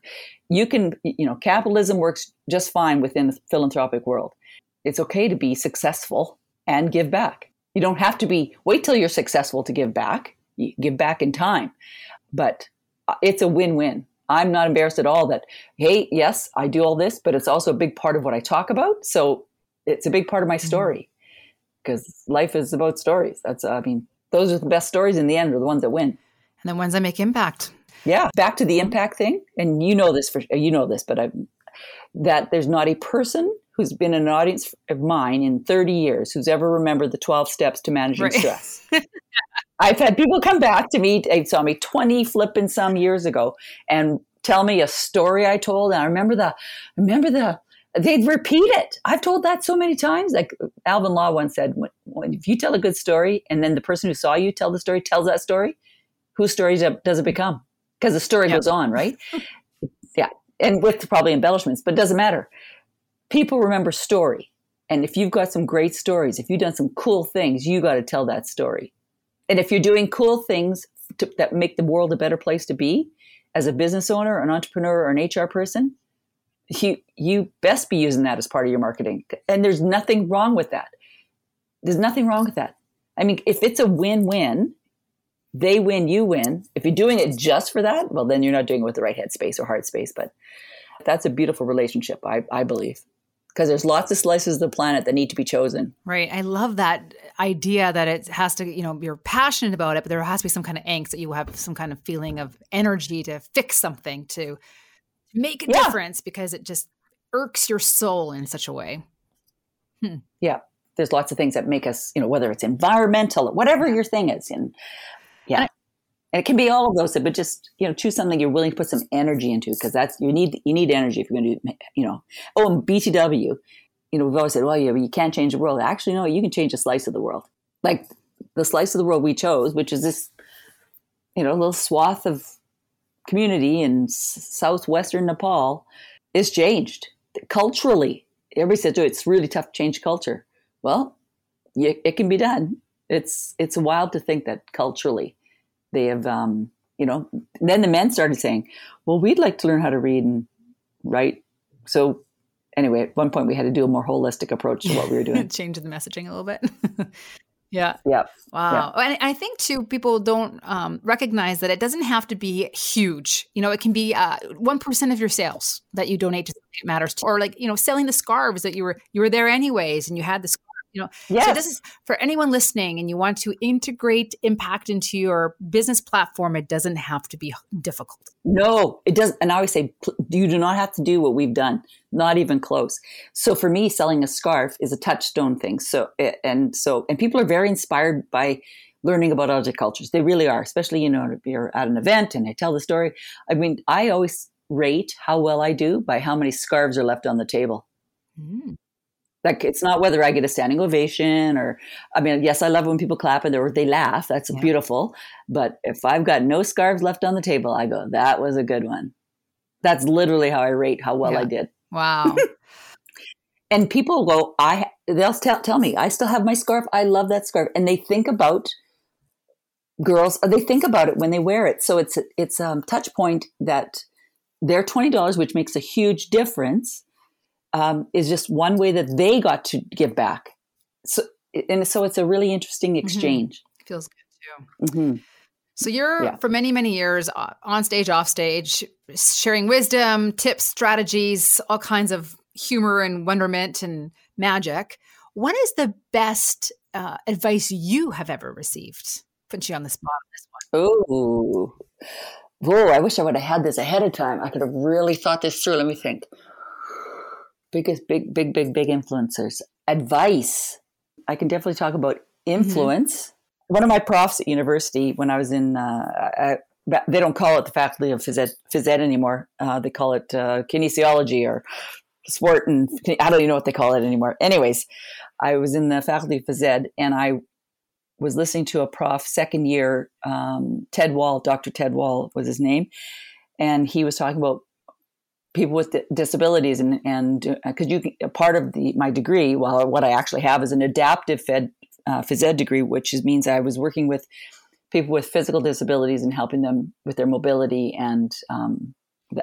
You can you know capitalism works just fine within the philanthropic world. It's okay to be successful and give back. You don't have to be wait till you're successful to give back. You give back in time. But uh, it's a win-win. I'm not embarrassed at all that hey yes i do all this but it's also a big part of what i talk about. So it's a big part of my mm-hmm. story because life is about stories that's i mean those are the best stories in the end are the ones that win and the ones that make impact yeah, back to the impact thing, and you know this for you know this, but I that there's not a person who's been an audience of mine in 30 years who's ever remembered the 12 steps to managing right. stress. <laughs> I've had people come back to me, they saw me 20 flipping some years ago and tell me a story I told. And I remember the, remember the, they'd repeat it. I've told that so many times. Like Alvin Law once said, when, when, if you tell a good story and then the person who saw you tell the story tells that story, whose story does it become? because the story goes on, right? <laughs> yeah, and with probably embellishments, but it doesn't matter. People remember story. And if you've got some great stories, if you've done some cool things, you got to tell that story. And if you're doing cool things to, that make the world a better place to be, as a business owner, an entrepreneur, or an HR person, you you best be using that as part of your marketing. And there's nothing wrong with that. There's nothing wrong with that. I mean, if it's a win-win, they win, you win. If you're doing it just for that, well, then you're not doing it with the right headspace or heart space. But that's a beautiful relationship, I, I believe. Because there's lots of slices of the planet that need to be chosen. Right. I love that idea that it has to, you know, you're passionate about it, but there has to be some kind of angst that you have some kind of feeling of energy to fix something, to make a yeah. difference because it just irks your soul in such a way. Hmm. Yeah there's lots of things that make us, you know, whether it's environmental, whatever your thing is, and yeah. And, it can be all of those, but just you know, choose something you're willing to put some energy into because that's you need you need energy if you're going to you know. Oh, and BTW, you know, we've always said, well, yeah, you can't change the world. Actually, no, you can change a slice of the world. Like the slice of the world we chose, which is this, you know, little swath of community in southwestern Nepal, is changed culturally. Everybody says, oh, it's really tough to change culture. Well, it can be done. It's it's wild to think that culturally they have, um, you know, then the men started saying, well, we'd like to learn how to read and write. So anyway, at one point we had to do a more holistic approach to what we were doing. <laughs> Change the messaging a little bit. <laughs> yeah. Yeah. Wow. Yeah. And I think too, people don't um, recognize that it doesn't have to be huge. You know, it can be uh, one uh, of your sales that you donate to it matters to, or like you know, selling the scarves that you were you were there anyways, and you had the you know yes. so this is for anyone listening and you want to integrate impact into your business platform it doesn't have to be difficult. No it doesn't and i always say you do not have to do what we've done not even close. So for me selling a scarf is a touchstone thing so and so and people are very inspired by learning about other cultures. They really are especially you know if you're at an event and i tell the story. I mean i always rate how well i do by how many scarves are left on the table. Mm. Like it's not whether I get a standing ovation or, I mean, yes, I love when people clap and they laugh. That's yeah. beautiful. But if I've got no scarves left on the table, I go, that was a good one. That's literally how I rate how well yeah. I did. Wow. <laughs> and people go, I, they'll tell, tell me, I still have my scarf. I love that scarf. And they think about girls they think about it when they wear it. So it's it's a um, touch point that their twenty dollars, which makes a huge difference, um, is just one way that they got to give back. So and so it's a really interesting mm-hmm. exchange. Mm-hmm. Feels good too. Mm-hmm. So you're yeah. for many many years on stage, off stage, sharing wisdom, tips, strategies, all kinds of humor and wonderment and magic. What is the best uh, advice you have ever received? Put you on the spot on this one. Oh, whoa! I wish I would have had this ahead of time. I could have really thought this through. Let me think. Biggest, big, big, big, big influencers. Advice. I can definitely talk about influence. Mm-hmm one of my profs at university when I was in, uh, I, they don't call it the faculty of phys ed, phys ed anymore. Uh, they call it uh, kinesiology or sport, and I don't even know what they call it anymore. Anyways, I was in the faculty of phys ed, and I was listening to a prof second year, um, Ted Wall, Dr. Ted Wall was his name, and he was talking about people with disabilities and and because uh, you part of the my degree well what i actually have is an adaptive fed uh, phys ed degree, which is, means I was working with people with physical disabilities and helping them with their mobility, and um,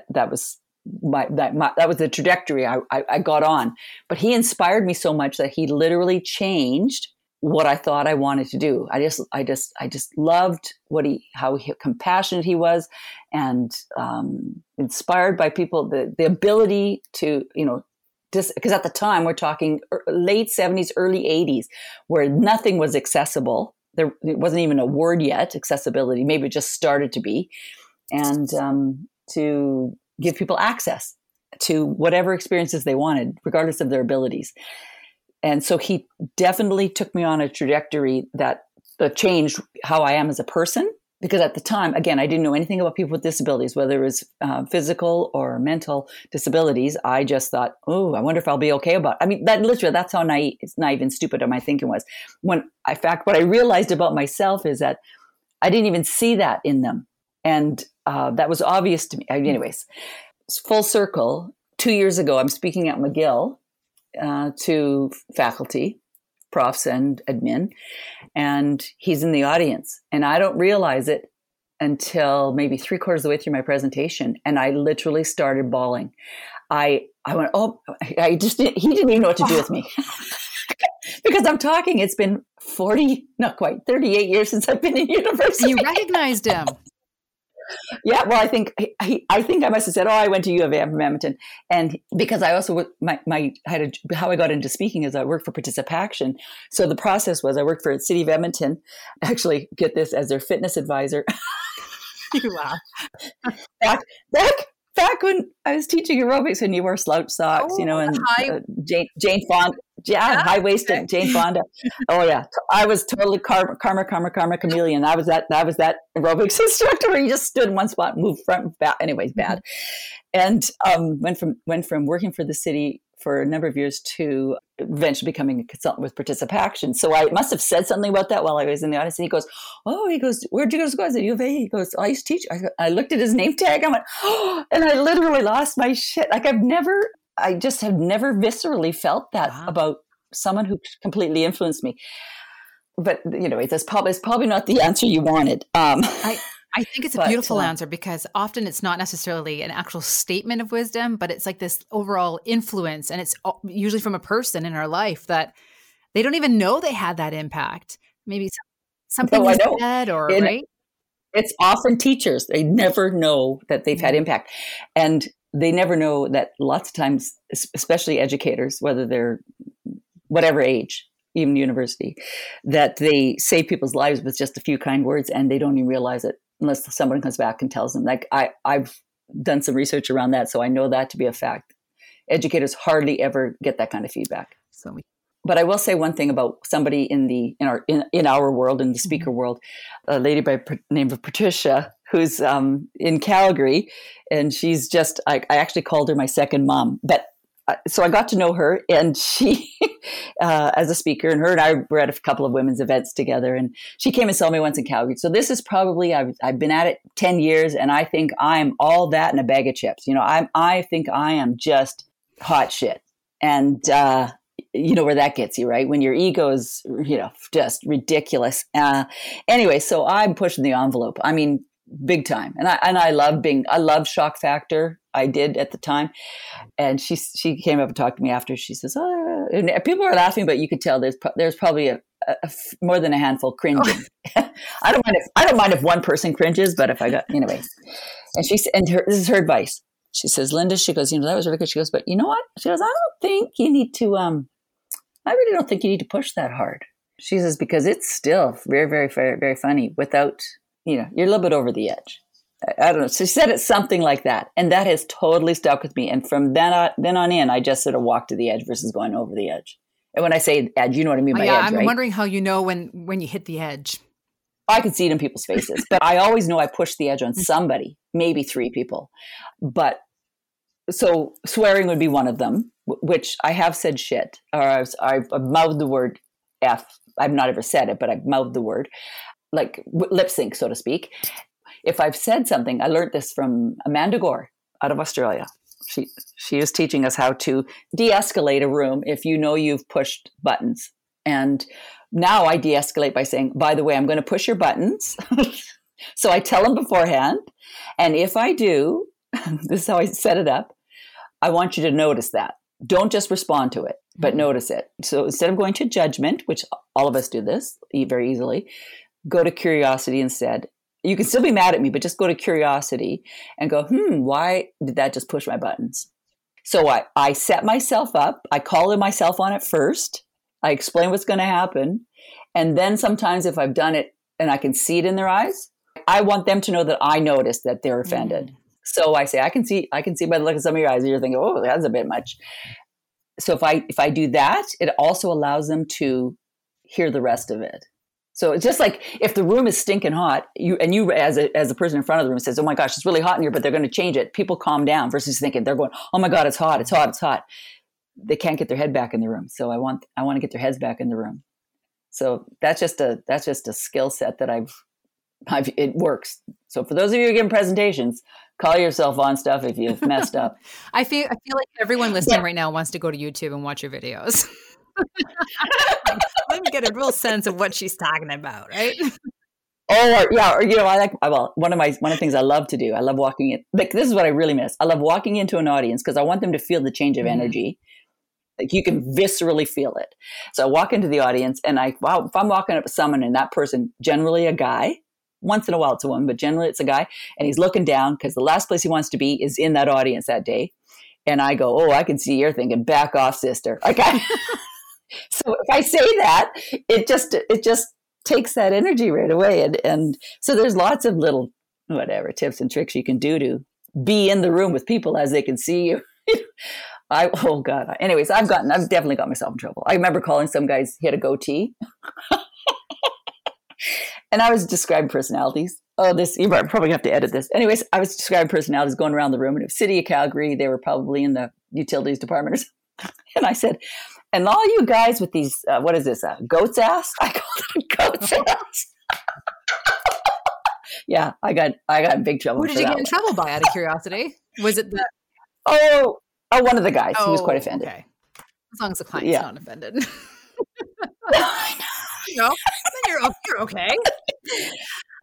that, was my that my, that was the trajectory I, I, I got on. But he inspired me so much that he literally changed what I thought I wanted to do. I just I just I just loved what he how he, compassionate he was, and um, inspired by people the the ability to you know because at the time we're talking late 70s early 80s where nothing was accessible. There wasn't even a word yet accessibility. Maybe it just started to be. And um, to give people access to whatever experiences they wanted regardless of their abilities. And so he definitely took me on a trajectory that changed how i am as a person because at the time, again, I didn't know anything about people with disabilities, whether it was uh, physical or mental disabilities. I just thought, oh, I wonder if I'll be okay about. It. I mean, that literally, that's how naive, naive and stupid my thinking was. When, in fact, what I realized about myself is that I didn't even see that in them, and uh, that was obvious to me. Anyways, full circle. Two years ago, I'm speaking at McGill uh, to faculty, profs, and admin, and he's in the audience. And I don't realize it until maybe three quarters of the way through my presentation. And I literally started bawling. I, I went, oh, I just, didn't, he didn't even know what to do with me. <laughs> because I'm talking, it's been 40, not quite 38 years since I've been in university. You recognized him yeah, well, I think I, I think I must have said, "Oh, I went to U of A from Edmonton," and because I also my my had a, how I got into speaking is I worked for Participaction. So the process was I worked for the City of Edmonton, <laughs> actually get this as their fitness advisor. <laughs> <laughs> you laugh. back back when I was teaching aerobics and you wore slouch socks, oh, you know, and uh, Jane Jane Fonda, yeah, yeah high waisted Jane Fonda. Oh yeah, I was totally karma, karma, karma, karma chameleon. I was that. That was that aerobics <laughs> instructor where you just stood in one spot, moved front, and back. Anyways, bad. And um, went from went from working for the city for a number of years to eventually becoming a consultant with Participaction. So I must have said something about that while I was in the audience. And he goes, "Oh, he goes, where'd you go to school?" I said, "U of A." He goes, "I used to teach." I, I looked at his name tag. I went, "Oh!" And I literally lost my shit. Like I've never, I just have never viscerally felt that wow. about someone who completely influenced me. But you know, it's probably it's probably not the answer you wanted. Um, I, <laughs> I think it's a but, beautiful uh, answer because often it's not necessarily an actual statement of wisdom, but it's like this overall influence. And it's usually from a person in our life that they don't even know they had that impact. Maybe something was said or, in, right? It's often teachers. They never know that they've had mm-hmm. impact. And they never know that lots of times, especially educators, whether they're whatever age, even university, that they save people's lives with just a few kind words and they don't even realize it unless someone comes back and tells them. Like I, I've done some research around that, so I know that to be a fact. Educators hardly ever get that kind of feedback. So we but I will say one thing about somebody in the in our in, in our world in the mm-hmm. speaker mm-hmm. world, a lady by the name of Patricia who's um, in Calgary, and she's just I, I, actually called her my second mom. But uh, so I got to know her, and she, <laughs> uh, as a speaker, and her and I were at a couple of women's events together, and she came and saw me once in Calgary. So this is probably I've, I've been at it ten years, and I think I'm all that in a bag of chips. You know, I'm I think I am just hot shit, and uh, you know where that gets you, right? When your ego is, you know, just ridiculous. Uh, anyway, so I'm pushing the envelope. I mean, big time. And I and I love being I love shock factor. I did at the time. And she she came up and talked to me after. She says, "Oh," and people are laughing, but you could tell there's there's probably a, a, a more than a handful cringing. <laughs> <laughs> I don't mind if I don't mind if one person cringes, but if I got anyway. And she and her, this is her advice. She says, Linda, she goes, you know, that was really good. She goes, but you know what? She goes, I don't think you need to um I really don't think you need to push that hard. She says, because it's still very, very, very, very funny without you know, you're a little bit over the edge. I, don't know. So she said it something like that. And that has totally stuck with me. And from then on, then on in, I just sort of walk to the edge versus going over the edge. And when I say edge, you know what I mean by yeah, edge, I'm right? wondering how you know when when you hit the edge. I can see it in people's faces, but I always know I pushed the edge on mm. somebody, maybe three people. But so swearing would be one of them, which I have said shit, or I've, I've mouthed the word F. I've not ever said it, but I've mouthed the word like lip sync, so to speak. If I've said something, I learned this from Amanda Gore out of Australia. She she is teaching us how to de-escalate a room if you know you've pushed buttons. And now I de-escalate by saying, "By the way, I'm going to push your buttons." <laughs> so I tell them beforehand, and if I do, <laughs> this is how I set it up. I want you to notice that. Don't just respond to it, but mm-hmm. notice it. So instead of going to judgment, which all of us do this very easily, go to curiosity instead. You can still be mad at me, but just go to curiosity and go, hmm, why did that just push my buttons? So I, I set myself up. I call in myself on it first. I explain what's going to happen. And then sometimes if I've done it and I can see it in their eyes, I want them to know that I noticed that they're offended. Mm. So I say, I can see, I can see by the look of some of your eyes, you're thinking, oh, that's a bit much. So if I if I do that, it also allows them to hear the rest of it. So it's just like if the room is stinking hot, you and you as a as a person in front of the room says, "Oh my gosh, it's really hot in here," but they're going to change it. People calm down versus thinking they're going, "Oh my god, it's hot, it's hot, it's hot." They can't get their head back in the room. So I want I want to get their heads back in the room. So that's just a that's just a skill set that I've I've it works. So for those of you who are giving presentations, call yourself on stuff if you've messed up. <laughs> I feel I feel like everyone listening yeah. right now wants to go to YouTube and watch your videos. <laughs> Let me get a real sense of what she's talking about, right? Oh yeah, or you know, I like well, one of my one of the things I love to do. I love walking in. Like this is what I really miss. I love walking into an audience because I want them to feel the change of mm-hmm. energy. Like you can viscerally feel it. So I walk into the audience and I wow, if I'm walking up to someone and that person, generally a guy, once in a while it's a woman, but generally it's a guy, and he's looking down because the last place he wants to be is in that audience that day. And I go, oh, I can see you're thinking, back off, sister. Like I, so if I say that, it just it just takes that energy right away. And and so there's lots of little whatever tips and tricks you can do to be in the room with people as they can see you. <laughs> I oh god. Anyways, I've gotten I've definitely got myself in trouble. I remember calling some guys he had a goatee. <laughs> and I was describing personalities. Oh, this you probably have to edit this. Anyways, I was describing personalities going around the room, and was City of Calgary. They were probably in the utilities department, <laughs> and I said, and all you guys with these, uh, what is this, uh, goat's ass? <laughs> I call it goat's <laughs> ass. yeah, I got I got in big trouble. Who did you get in trouble by? Out of curiosity, was it the? <laughs> Oh, oh, one of the guys. Oh, he was quite oh, offended. Okay. As long as the client's yeah. not offended. I know. no, then you're you're okay.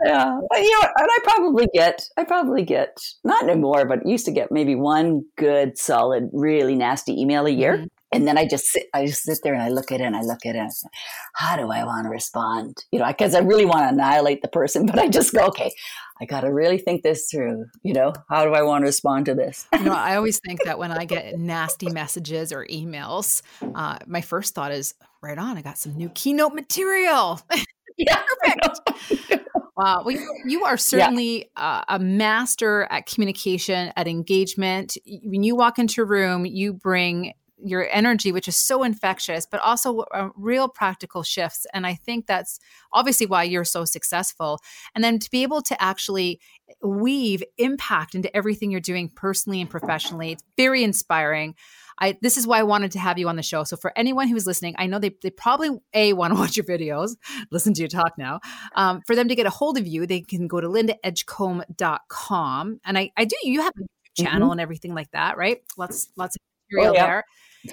yeah, but, you know, and I probably get, I probably get not anymore, but used to get maybe one good, solid, really nasty email a year. Mm-hmm and then I just sit, I just sit there and I look at it and I look at it. Say, How do I want to respond? You know, because I really want to annihilate the person, <laughs> but I just go, okay, I got to really think this through. You know, how do I want to respond to this? you know, I <laughs> always think that when I get nasty messages or emails, uh, my first thought is, right on, I got some new keynote material. <laughs> yeah, perfect. Wow. Well, you, you are certainly yeah. uh, a master at communication, at engagement. When you walk into a room, you bring your energy, which is so infectious, but also uh, real practical shifts. And I think that's obviously why you're so successful. And then to be able to actually weave impact into everything you're doing personally and professionally, it's very inspiring. I, this is why I wanted to have you on the show. So for anyone who's listening, I know they, they probably a want to watch your videos, <laughs> listen to you talk now. Um, for them to get a hold of you, they can go to lindaedgecombe.com. And I, I do, you have a channel mm-hmm. and everything like that, right? Lots, lots of material oh, yeah. there.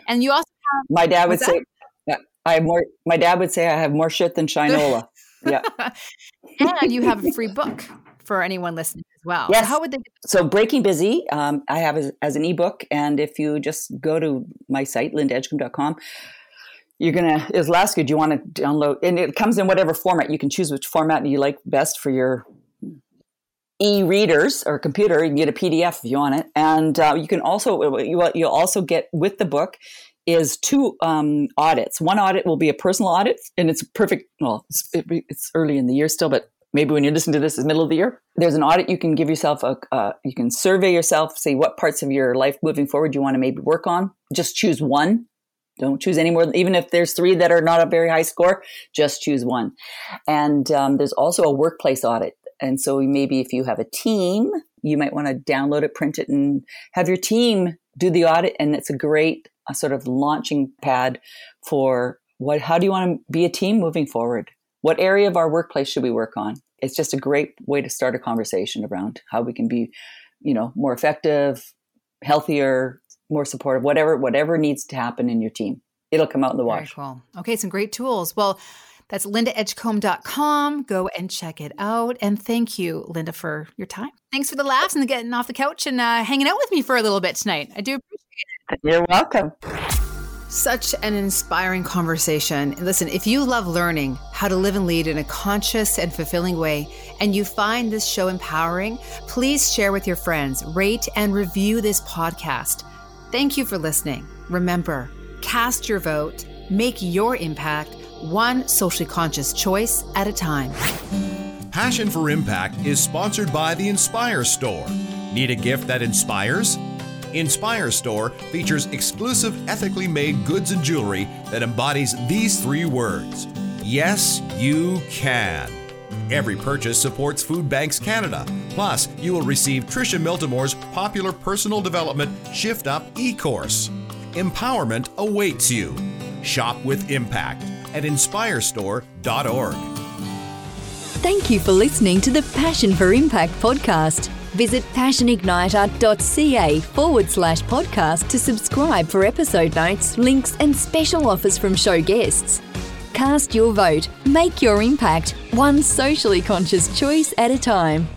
And you also have my dad would say I have more. My dad would say I have more shit than Shinola. <laughs> yeah, and you have a free book for anyone listening as well. Yes. So how would they? So Breaking Busy, um, I have as, as, an ebook, and if you just go to my site lindaedgecombe.com, you're gonna it'll ask you, do you want to download? And it comes in whatever format. You can choose which format you like best for your e-readers or computer. You can get a PDF if you want it, and uh, you can also you, you'll also get with the book is two um, audits. One audit will be a personal audit, and it's perfect. Well, it's, it's, early in the year still, but maybe when you're listening to this is middle of the year. There's an audit you can give yourself a. Uh, you can survey yourself, see what parts of your life moving forward you want to maybe work on. Just choose one. Don't choose any more. Even if there's three that are not a very high score, just choose one. And um, there's also a workplace audit. And so maybe if you have a team, you might want to download it, print it, and have your team do the audit. And it's a great a sort of launching pad for what how do you want to be a team moving forward? What area of our workplace should we work on? It's just a great way to start a conversation around how we can be you know more effective healthier more supportive whatever whatever needs to happen in your team. It'll come out in the wash. Very cool. Okay some great tools. Well that's lindaedgecombe.com. Go and check it out. And thank you, Linda, for your time. Thanks for the laughs and the getting off the couch and uh, hanging out with me for a little bit tonight. I do appreciate it. you're welcome. Such an inspiring conversation. Listen, if you love learning how to live and lead in a conscious and fulfilling way, and you find this show empowering, please share with your friends, rate and review this podcast. Thank you for listening. Remember, cast your vote, make your impact one socially conscious choice at a time. Passion for Impact is sponsored by the Inspire Store. Need a gift that inspires? Inspire Store features exclusive ethically made goods and jewelry that embodies these three words Yes, you can. Every purchase supports Food Banks Canada. Plus, you will receive Tricia Miltimore's popular personal development Shift Up e course. Empowerment awaits you. Shop with impact at inspirestore.org. Thank you for listening to the Passion for Impact podcast. Visit passionigniter.ca forward slash podcast to subscribe for episode notes, links, and special offers from show guests. Cast your vote, make your impact, one socially conscious choice at a time.